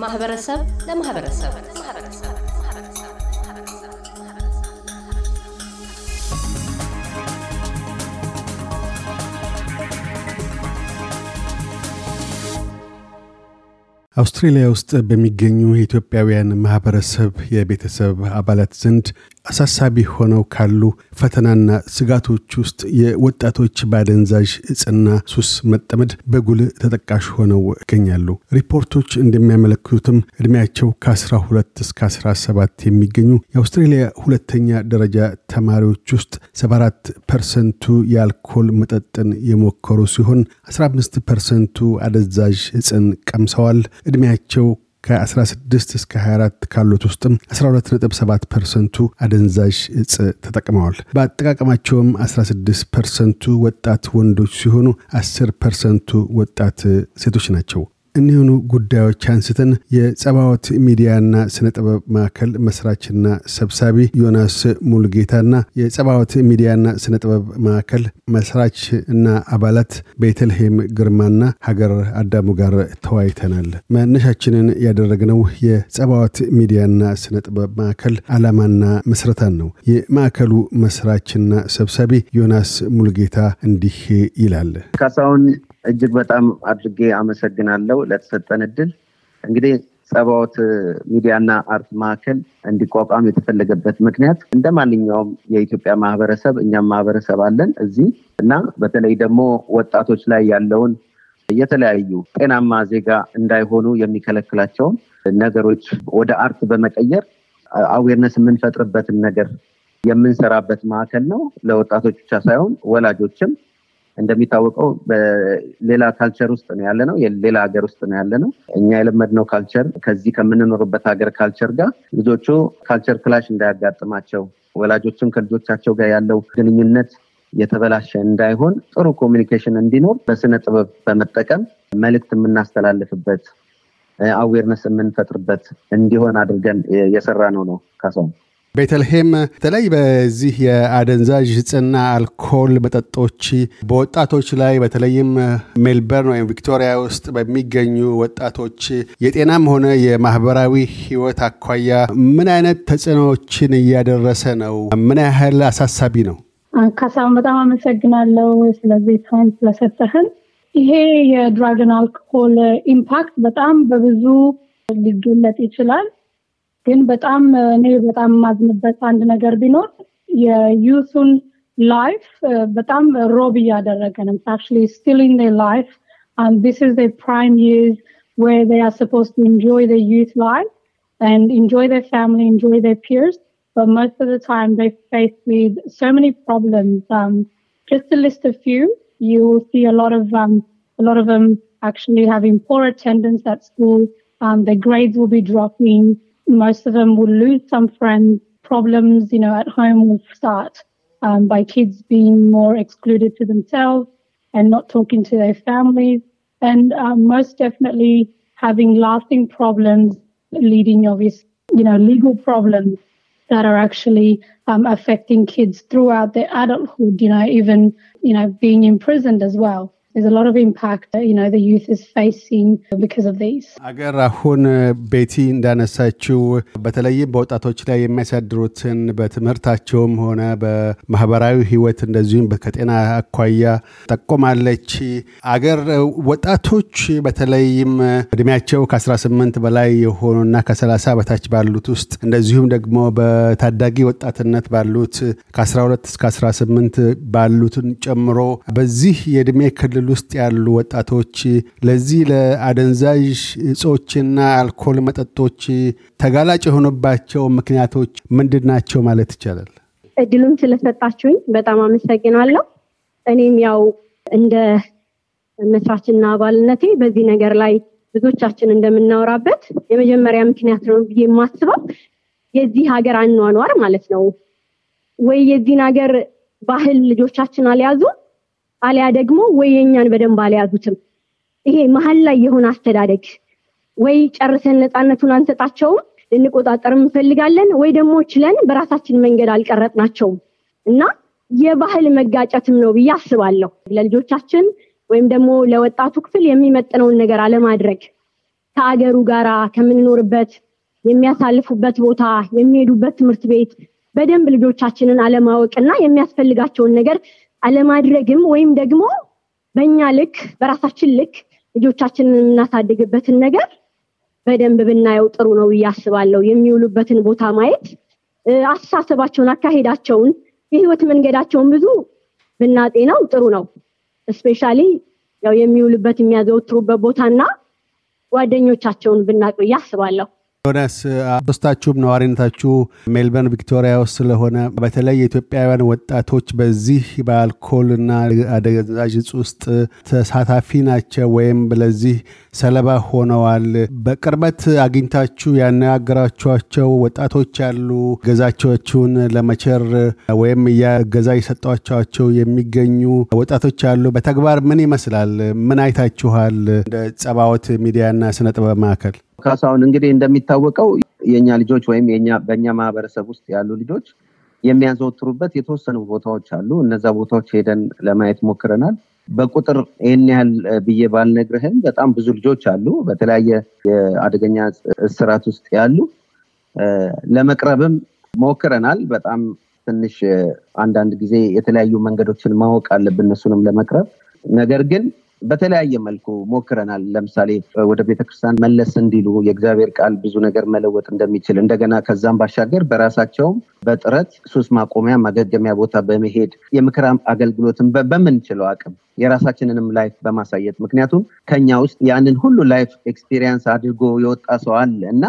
ከማህበረሰብ ለማህበረሰብ። አውስትሬሊያ ውስጥ በሚገኙ የኢትዮጵያውያን ማህበረሰብ የቤተሰብ አባላት ዘንድ አሳሳቢ ሆነው ካሉ ፈተናና ስጋቶች ውስጥ የወጣቶች በአደንዛዥ እጽና ሱስ መጠመድ በጉልህ ተጠቃሽ ሆነው ይገኛሉ። ሪፖርቶች እንደሚያመለክቱትም እድሜያቸው ከ12 እስከ 17 የሚገኙ የአውስትሬሊያ ሁለተኛ ደረጃ ተማሪዎች ውስጥ 74 ፐርሰንቱ የአልኮል መጠጥን የሞከሩ ሲሆን 15 ፐርሰንቱ አደንዛዥ እጽን ቀምሰዋል። እድሜያቸው ከ16 እስከ 24 ካሉት ውስጥም 127 ፐርሰንቱ አደንዛዥ እጽ ተጠቅመዋል። በአጠቃቀማቸውም 16 ፐርሰንቱ ወጣት ወንዶች ሲሆኑ 10 ፐርሰንቱ ወጣት ሴቶች ናቸው። እኒሆኑ ጉዳዮች አንስተን የጸባዖት ሚዲያና ስነ ጥበብ ማዕከል መስራችና ሰብሳቢ ዮናስ ሙሉጌታና የጸባዖት ሚዲያና ስነ ጥበብ ማዕከል መስራች እና አባላት ቤተልሔም ግርማና ሀገር አዳሙ ጋር ተወያይተናል። መነሻችንን ያደረግነው የጸባዖት ሚዲያና ስነ ጥበብ ማዕከል ዓላማና ምስረታን ነው። የማዕከሉ መስራችና ሰብሳቢ ዮናስ ሙሉጌታ እንዲህ ይላል። ካሳሁን እጅግ በጣም አድርጌ አመሰግናለሁ ለተሰጠን እድል። እንግዲህ ጸባዖት ሚዲያና art ማዕከል እንዲቋቋም የተፈለገበት ምክንያት እንደ ማንኛውም የኢትዮጵያ ማህበረሰብ እኛም ማህበረሰብ አለን እዚህ እና በተለይ ደግሞ ወጣቶች ላይ ያለውን የተለያዩ ጤናማ ዜጋ እንዳይሆኑ የሚከለክላቸውን ነገሮች ወደ art በመቀየር awareness የምንፈጥርበትን ነገር የምንሰራበት ማዕከል ነው። ለወጣቶች ብቻ ሳይሆን ወላጆችም እንደሚታወቀው በሌላ culture ውስጥ ነው ያለነው፣ ሌላ ሀገር ውስጥ ነው ያለነው። እኛ የለመድነው culture ከዚህ ከምንኖርበት ሀገር culture ጋር ልጆቹ culture clash እንዳያጋጥማቸው፣ ወላጆችም ከልጆቻቸው ጋር ያለው ግንኙነት የተበላሸ እንዳይሆን ጥሩ communication እንዲኖር በስነ ጥበብ በመጠቀም መልእክት የምናስተላልፍበት awareness የምንፈጥርበት እንዲሆን አድርገን የሰራነው ነው ካሳሁን። ቤተልሔም በተለይ በዚህ የአደንዛዥ እጽና አልኮል መጠጦች በወጣቶች ላይ በተለይም ሜልበርን ወይም ቪክቶሪያ ውስጥ በሚገኙ ወጣቶች የጤናም ሆነ የማህበራዊ ህይወት አኳያ ምን አይነት ተጽዕኖዎችን እያደረሰ ነው? ምን ያህል አሳሳቢ ነው? ካሳሁን በጣም አመሰግናለሁ ስለዚህ time ስለሰጠህን። ይሄ የ drug and alcohol impact በጣም በብዙ ሊገለጥ ይችላል። ግን በጣም እኔ በጣም የማዝንበት አንድ ነገር ቢኖር የዩቱን ላይፍ በጣም ሮብ እያደረገ ነው። actually stealing their life and this is their prime years where they are supposed to enjoy their youth life and enjoy their family, enjoy their peers. But most of the time they're faced with so many problems. Um, just to list a few, you will see a lot of um, a lot of them actually having poor attendance at school. Um, their grades will be dropping most of them will lose some friends. Problems, you know, at home will start um, by kids being more excluded to themselves and not talking to their families, and um, most definitely having lasting problems, leading obvious, you know, legal problems that are actually um, affecting kids throughout their adulthood. You know, even you know being imprisoned as well. አገር አሁን ቤቲ እንዳነሳችው በተለይም በወጣቶች ላይ የሚያሳድሩትን በትምህርታቸውም ሆነ በማህበራዊ ህይወት እንደዚሁም ከጤና አኳያ ጠቆማለች። አገር ወጣቶች በተለይም እድሜያቸው ከ18 በላይ የሆኑና ከ30 በታች ባሉት ውስጥ እንደዚሁም ደግሞ በታዳጊ ወጣትነት ባሉት ከ12 እስከ 18 ባሉትን ጨምሮ በዚህ የእድሜ ክልል ውስጥ ያሉ ወጣቶች ለዚህ ለአደንዛዥ እጾችና አልኮል መጠጦች ተጋላጭ የሆኑባቸው ምክንያቶች ምንድን ናቸው ማለት ይቻላል? እድሉም ስለሰጣችሁኝ በጣም አመሰግናለሁ። እኔም ያው እንደ መስራችና አባልነቴ በዚህ ነገር ላይ ብዙዎቻችን እንደምናወራበት የመጀመሪያ ምክንያት ነው ብዬ የማስበው የዚህ ሀገር አኗኗር ማለት ነው። ወይ የዚህን ሀገር ባህል ልጆቻችን አልያዙ አሊያ ደግሞ ወይ የኛን በደንብ አልያዙትም። ይሄ መሀል ላይ የሆነ አስተዳደግ ወይ ጨርሰን ነፃነቱን አንሰጣቸውም፣ ልንቆጣጠር እንፈልጋለን፣ ወይ ደግሞ ችለን በራሳችን መንገድ አልቀረጥናቸውም እና የባህል መጋጨትም ነው ብዬ አስባለሁ። ለልጆቻችን ወይም ደግሞ ለወጣቱ ክፍል የሚመጥነውን ነገር አለማድረግ ከአገሩ ጋራ ከምንኖርበት የሚያሳልፉበት ቦታ የሚሄዱበት ትምህርት ቤት በደንብ ልጆቻችንን አለማወቅና የሚያስፈልጋቸውን ነገር አለማድረግም ወይም ደግሞ በእኛ ልክ በራሳችን ልክ ልጆቻችንን የምናሳድግበትን ነገር በደንብ ብናየው ጥሩ ነው ብዬ አስባለሁ። የሚውሉበትን ቦታ ማየት አስተሳሰባቸውን፣ አካሄዳቸውን፣ የህይወት መንገዳቸውን ብዙ ብናጤነው ጥሩ ነው። እስፔሻሊ ያው የሚውሉበት የሚያዘወትሩበት ቦታና ጓደኞቻቸውን ብናቅ ብዬ አስባለሁ። ዮናስ ሶስታችሁም ነዋሪነታችሁ ሜልበርን ቪክቶሪያ ውስጥ ስለሆነ በተለይ የኢትዮጵያውያን ወጣቶች በዚህ በአልኮልና አደንዛዥ እጽ ውስጥ ተሳታፊ ናቸው ወይም ለዚህ ሰለባ ሆነዋል። በቅርበት አግኝታችሁ ያነጋገራችኋቸው ወጣቶች ያሉ ገዛቸዎቹን ለመቸር ወይም እያገዛ የሰጧቸዋቸው የሚገኙ ወጣቶች አሉ። በተግባር ምን ይመስላል? ምን አይታችኋል? እንደ ጸባወት ሚዲያና ስነ ጥበብ ማዕከል ካሳሁን እንግዲህ እንደሚታወቀው የእኛ ልጆች ወይም በእኛ ማህበረሰብ ውስጥ ያሉ ልጆች የሚያዘወትሩበት የተወሰኑ ቦታዎች አሉ። እነዛ ቦታዎች ሄደን ለማየት ሞክረናል። በቁጥር ይህን ያህል ብዬ ባልነግርህም በጣም ብዙ ልጆች አሉ በተለያየ የአደገኛ እስራት ውስጥ ያሉ። ለመቅረብም ሞክረናል። በጣም ትንሽ አንዳንድ ጊዜ የተለያዩ መንገዶችን ማወቅ አለብን እነሱንም ለመቅረብ ነገር ግን በተለያየ መልኩ ሞክረናል። ለምሳሌ ወደ ቤተክርስቲያን መለስ እንዲሉ የእግዚአብሔር ቃል ብዙ ነገር መለወጥ እንደሚችል እንደገና ከዛም ባሻገር በራሳቸውም በጥረት ሱስ ማቆሚያ ማገገሚያ ቦታ በመሄድ የምክር አገልግሎትን በምንችለው አቅም የራሳችንንም life በማሳየት ምክንያቱም ከኛ ውስጥ ያንን ሁሉ life experience አድርጎ የወጣ ሰው አለ እና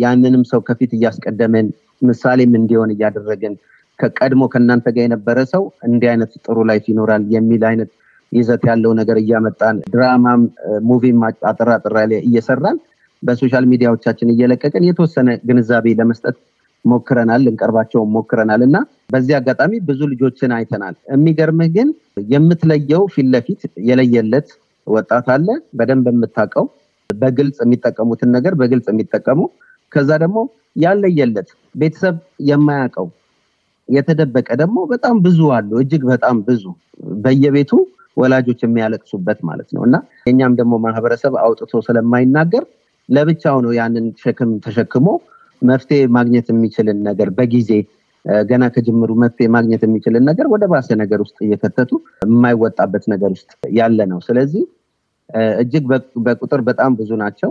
ያንንም ሰው ከፊት እያስቀደምን ምሳሌም እንዲሆን እያደረግን ከቀድሞ ከእናንተ ጋር የነበረ ሰው እንዲህ አይነት ጥሩ life ይኖራል የሚል አይነት ይዘት ያለው ነገር እያመጣን ድራማም movie ም አጠር አጠር ያለ እየሰራን በ social ሚዲያዎቻችን እየለቀቅን የተወሰነ ግንዛቤ ለመስጠት ሞክረናል፣ ልንቀርባቸው ሞክረናል እና በዚህ አጋጣሚ ብዙ ልጆችን አይተናል። የሚገርምህ ግን የምትለየው ፊት ለፊት የለየለት ወጣት አለ፣ በደንብ የምታውቀው በግልጽ የሚጠቀሙትን ነገር በግልጽ የሚጠቀሙ ከዛ ደግሞ ያለየለት ቤተሰብ የማያውቀው የተደበቀ ደግሞ በጣም ብዙ አሉ፣ እጅግ በጣም ብዙ በየቤቱ ወላጆች የሚያለቅሱበት ማለት ነው እና የኛም ደግሞ ማህበረሰብ አውጥቶ ስለማይናገር ለብቻው ነው ያንን ሸክም ተሸክሞ መፍትሄ ማግኘት የሚችልን ነገር በጊዜ ገና ከጅምሩ መፍትሄ ማግኘት የሚችልን ነገር ወደ ባሰ ነገር ውስጥ እየከተቱ የማይወጣበት ነገር ውስጥ ያለ ነው። ስለዚህ እጅግ በቁጥር በጣም ብዙ ናቸው።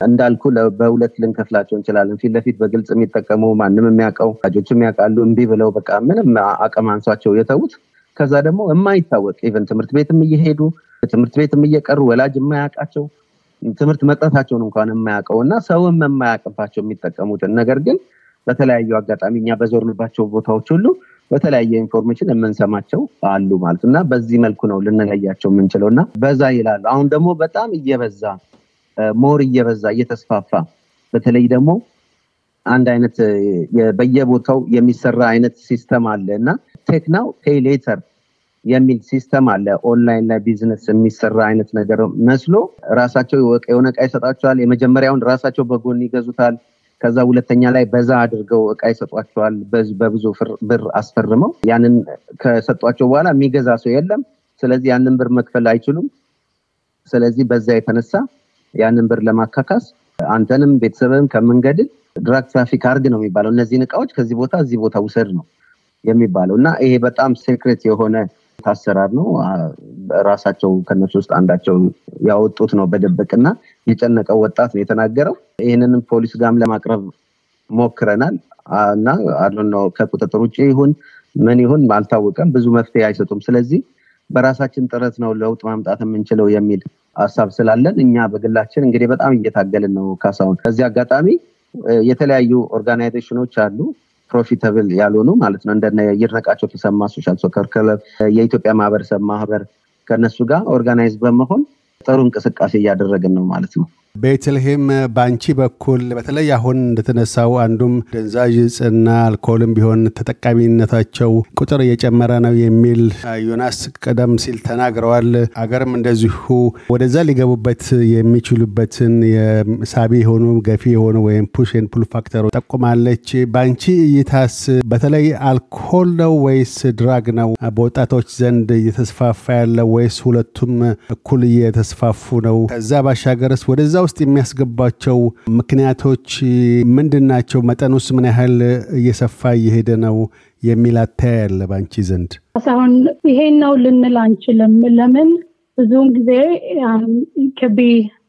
እንዳልኩ በሁለት ልንከፍላቸው እንችላለን። ፊት ለፊት በግልጽ የሚጠቀሙ ማንም የሚያውቀው ወላጆችም ያውቃሉ። እምቢ ብለው በቃ ምንም አቅም አንሷቸው የተዉት ከዛ ደግሞ የማይታወቅ even ትምህርት ቤትም እየሄዱ ትምህርት ቤትም እየቀሩ ወላጅ የማያውቃቸው ትምህርት መቅረታቸውን እንኳን የማያውቀው እና ሰውም የማያውቅባቸው የሚጠቀሙትን ነገር ግን በተለያዩ አጋጣሚ እኛ በዞርንባቸው ቦታዎች ሁሉ በተለያየ information የምንሰማቸው አሉ ማለት እና በዚህ መልኩ ነው ልንለያቸው የምንችለው እና በዛ ይላሉ። አሁን ደግሞ በጣም እየበዛ more እየበዛ እየተስፋፋ በተለይ ደግሞ አንድ አይነት በየቦታው የሚሰራ አይነት system አለ እና take now pay later የሚል system አለ። ኦንላይን ላይ ቢዝነስ የሚሰራ አይነት ነገር መስሎ ራሳቸው የሆነ እቃ ይሰጣቸዋል። የመጀመሪያውን ራሳቸው በጎን ይገዙታል። ከዛ ሁለተኛ ላይ በዛ አድርገው እቃ ይሰጧቸዋል። በብዙ ብር አስፈርመው ያንን ከሰጧቸው በኋላ የሚገዛ ሰው የለም። ስለዚህ ያንን ብር መክፈል አይችሉም። ስለዚህ በዛ የተነሳ ያንን ብር ለማካካስ አንተንም ቤተሰብም ከምንገድል drug traffic አርግ ነው የሚባለው። እነዚህን እቃዎች ከዚህ ቦታ እዚህ ቦታ ውሰድ ነው የሚባለው እና ይሄ በጣም secret የሆነ አሰራር ነው። ራሳቸው ከነሱ ውስጥ አንዳቸው ያወጡት ነው በደብቅ እና የጨነቀው ወጣት ነው የተናገረው። ይህንንም ፖሊስ ጋም ለማቅረብ ሞክረናል እና ነው ከቁጥጥር ውጭ ይሁን ምን ይሁን አልታወቀም። ብዙ መፍትሄ አይሰጡም። ስለዚህ በራሳችን ጥረት ነው ለውጥ ማምጣት የምንችለው የሚል ሀሳብ ስላለን እኛ በግላችን እንግዲህ በጣም እየታገልን ነው። ካሳሁን ከዚህ አጋጣሚ የተለያዩ organization ኦች አሉ profitable ያልሆኑ ማለት ነው እንደነ ይድነቃቸው ተሰማ Social Soccer Club የኢትዮጵያ ማህበረሰብ ማህበር ከእነሱ ጋር organize በመሆን ጥሩ እንቅስቃሴ እያደረግን ነው ማለት ነው። ቤተልሔም በአንቺ በኩል በተለይ አሁን እንደተነሳው አንዱም አደንዛዥ እጽና አልኮልም ቢሆን ተጠቃሚነታቸው ቁጥር እየጨመረ ነው የሚል ዮናስ ቀደም ሲል ተናግረዋል። አገርም እንደዚሁ ወደዛ ሊገቡበት የሚችሉበትን የሳቢ የሆኑ ገፊ የሆኑ ወይም push and pull factor ኡ ጠቁማለች። በአንቺ እይታስ በተለይ አልኮል ነው ወይስ drug ነው በወጣቶች ዘንድ እየተስፋፋ ያለው ወይስ ሁለቱም እኩል እየተስፋፉ ነው? ከዛ ባሻገርስ ወደዛ ውስጥ የሚያስገባቸው ምክንያቶች ምንድን ናቸው? መጠኑስ ምን ያህል እየሰፋ እየሄደ ነው የሚል አተያይ አለ በአንቺ ዘንድ? አሁን ይሄን ነው ልንል አንችልም። ለምን ብዙውን ጊዜ ከቢ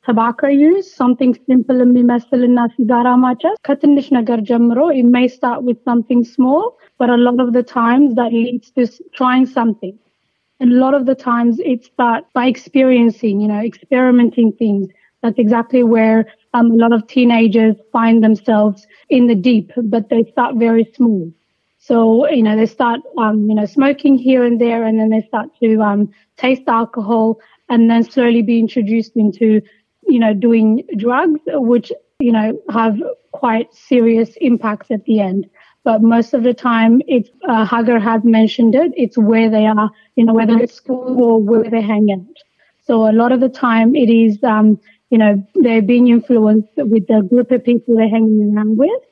tobacco use, something simple የሚመስል እና ሲጋራ ማጨስ ከትንሽ ነገር ጀምሮ it may start with something small, but a lot of the times that leads to trying something. And a lot of the times it's that by experiencing, you know, experimenting things. That's exactly where um, a lot of teenagers find themselves in the deep, but they start very small. So, you know, they start, um, you know, smoking here and there, and then they start to um, taste alcohol and then slowly be introduced into you know, doing drugs, which, you know, have quite serious impacts at the end. But most of the time, it's, uh, has mentioned it, it's where they are, you know, whether it's school or where they hang out. So a lot of the time it is, um, you know, they're being influenced with the group of people they're hanging around with.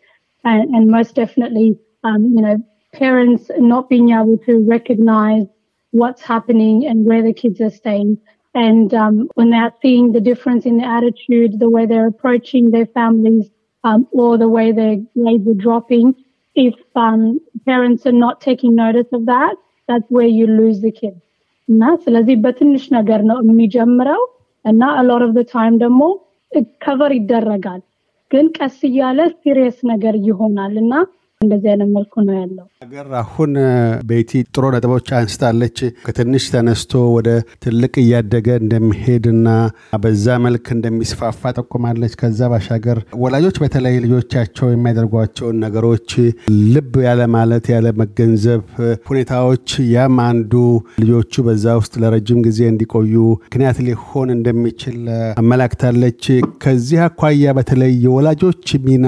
And, and most definitely, um, you know, parents not being able to recognize what's happening and where the kids are staying and um, when they're seeing the difference in the attitude, the way they're approaching their families, um, or the way their grades are dropping, if um, parents are not taking notice of that, that's where you lose the kid. እና ስለዚህ በትንሽ ነገር ነው የሚጀምረው እና lot of time ደግሞ cover ይደረጋል፣ ግን ቀስ እያለ serious ነገር ይሆናል እና እንደዚህ አይነት መልኩ ነው ያለው። ሀገር አሁን ቤቲ ጥሩ ነጥቦች አንስታለች። ከትንሽ ተነስቶ ወደ ትልቅ እያደገ እንደሚሄድና በዛ መልክ እንደሚስፋፋ ጠቁማለች። ከዛ ባሻገር ወላጆች በተለይ ልጆቻቸው የሚያደርጓቸውን ነገሮች ልብ ያለ ማለት ያለ መገንዘብ ሁኔታዎች፣ ያም አንዱ ልጆቹ በዛ ውስጥ ለረጅም ጊዜ እንዲቆዩ ምክንያት ሊሆን እንደሚችል አመላክታለች። ከዚህ አኳያ በተለይ የወላጆች ሚና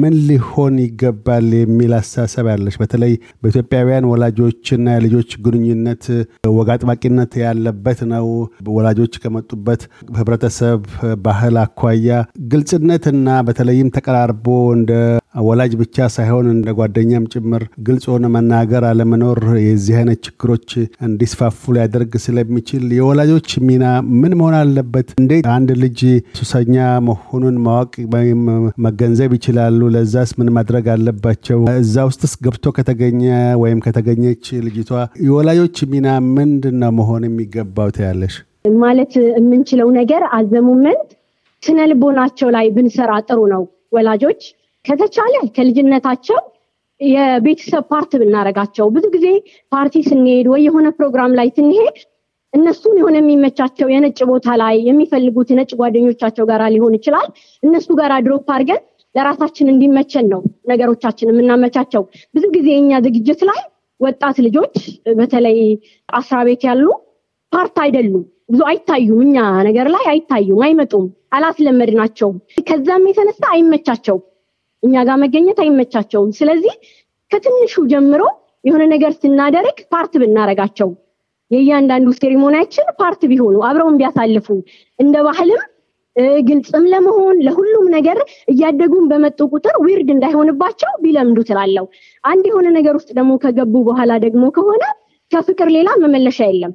ምን ሊሆን ይገባል የሚል አስተሳሰብ ያለች በተለይ በኢትዮጵያውያን ወላጆችና የልጆች ግንኙነት ወግ አጥባቂነት ያለበት ነው። ወላጆች ከመጡበት ህብረተሰብ ባህል አኳያ ግልጽነትና በተለይም ተቀራርቦ እንደ ወላጅ ብቻ ሳይሆን እንደ ጓደኛም ጭምር ግልጽ ሆነ መናገር አለመኖር የዚህ አይነት ችግሮች እንዲስፋፉ ሊያደርግ ስለሚችል የወላጆች ሚና ምን መሆን አለበት? እንዴት አንድ ልጅ ሱሰኛ መሆኑን ማወቅ ወይም መገንዘብ ይችላሉ? ለዛስ ምን ማድረግ አለባቸው? እዛ ውስጥስ ገብቶ ከተገኘ ወይም ከተገኘች ልጅቷ የወላጆች ሚና ምንድን ነው መሆን የሚገባው ትያለሽ? ማለት የምንችለው ነገር at the moment ስነ ልቦናቸው ላይ ብንሰራ ጥሩ ነው። ወላጆች ከተቻለ ከልጅነታቸው የቤተሰብ part ብናረጋቸው። ብዙ ጊዜ ፓርቲ ስንሄድ ወይ የሆነ ፕሮግራም ላይ ስንሄድ እነሱን የሆነ የሚመቻቸው የነጭ ቦታ ላይ የሚፈልጉት የነጭ ጓደኞቻቸው ጋር ሊሆን ይችላል። እነሱ ጋር drop አድርገን ለራሳችን እንዲመቸን ነው ነገሮቻችን የምናመቻቸው። ብዙ ጊዜ የኛ ዝግጅት ላይ ወጣት ልጆች በተለይ አስራ ቤት ያሉ part አይደሉም፣ ብዙ አይታዩም፣ እኛ ነገር ላይ አይታዩም፣ አይመጡም፣ አላስለመድናቸውም። ከዛም የተነሳ አይመቻቸውም፣ እኛ ጋር መገኘት አይመቻቸውም። ስለዚህ ከትንሹ ጀምሮ የሆነ ነገር ስናደርግ part ብናረጋቸው የእያንዳንዱ ceremony ያችን part ቢሆኑ አብረውን ቢያሳልፉ እንደ ባህልም ግልጽም ለመሆን ለሁሉም ነገር እያደጉን በመጡ ቁጥር weird እንዳይሆንባቸው ቢለምዱ ትላለው። አንድ የሆነ ነገር ውስጥ ደግሞ ከገቡ በኋላ ደግሞ ከሆነ ከፍቅር ሌላ መመለሻ የለም።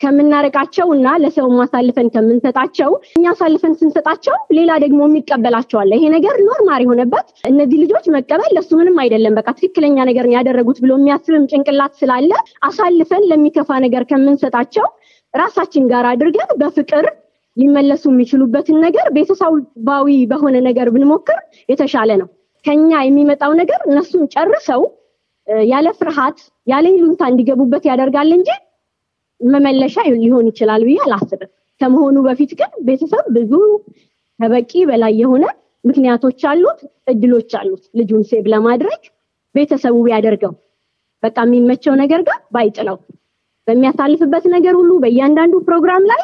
ከምናርቃቸው እና ለሰው ማሳልፈን ከምንሰጣቸው እኛ አሳልፈን ስንሰጣቸው ሌላ ደግሞ የሚቀበላቸው አለ። ይሄ ነገር normal የሆነበት እነዚህ ልጆች መቀበል ለሱ ምንም አይደለም፣ በቃ ትክክለኛ ነገር ያደረጉት ብሎ የሚያስብም ጭንቅላት ስላለ አሳልፈን ለሚከፋ ነገር ከምንሰጣቸው ራሳችን ጋር አድርገን በፍቅር ሊመለሱ የሚችሉበትን ነገር ቤተሰባዊ በሆነ ነገር ብንሞክር የተሻለ ነው። ከኛ የሚመጣው ነገር እነሱን ጨርሰው ያለ ፍርሃት ያለ ይሉንታ እንዲገቡበት ያደርጋል እንጂ መመለሻ ሊሆን ይችላል ብዬ አላስብም። ከመሆኑ በፊት ግን ቤተሰብ ብዙ ከበቂ በላይ የሆነ ምክንያቶች አሉት፣ እድሎች አሉት። ልጁን ሴብ ለማድረግ ቤተሰቡ ቢያደርገው በቃ የሚመቸው ነገር ጋር ባይጥለው በሚያሳልፍበት ነገር ሁሉ በእያንዳንዱ ፕሮግራም ላይ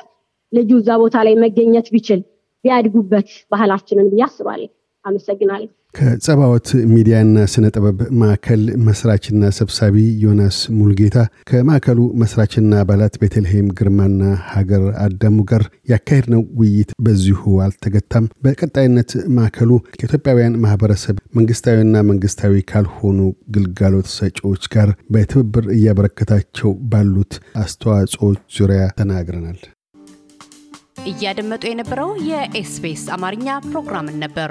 ልጁ እዛ ቦታ ላይ መገኘት ቢችል ቢያድጉበት ባህላችንን ብዬ አስባለሁ። አመሰግናለሁ። ከጸባወት ሚዲያና ስነ ጥበብ ማዕከል መስራችና ሰብሳቢ ዮናስ ሙልጌታ ከማዕከሉ መስራችና አባላት ቤተልሔም ግርማና ሀገር አዳሙ ጋር ያካሄድነው ውይይት በዚሁ አልተገታም። በቀጣይነት ማዕከሉ ከኢትዮጵያውያን ማህበረሰብ መንግስታዊና መንግስታዊ ካልሆኑ ግልጋሎት ሰጪዎች ጋር በትብብር እያበረከታቸው ባሉት አስተዋጽኦች ዙሪያ ተናግረናል። እያደመጡ የነበረው የኤስቢኤስ አማርኛ ፕሮግራምን ነበር።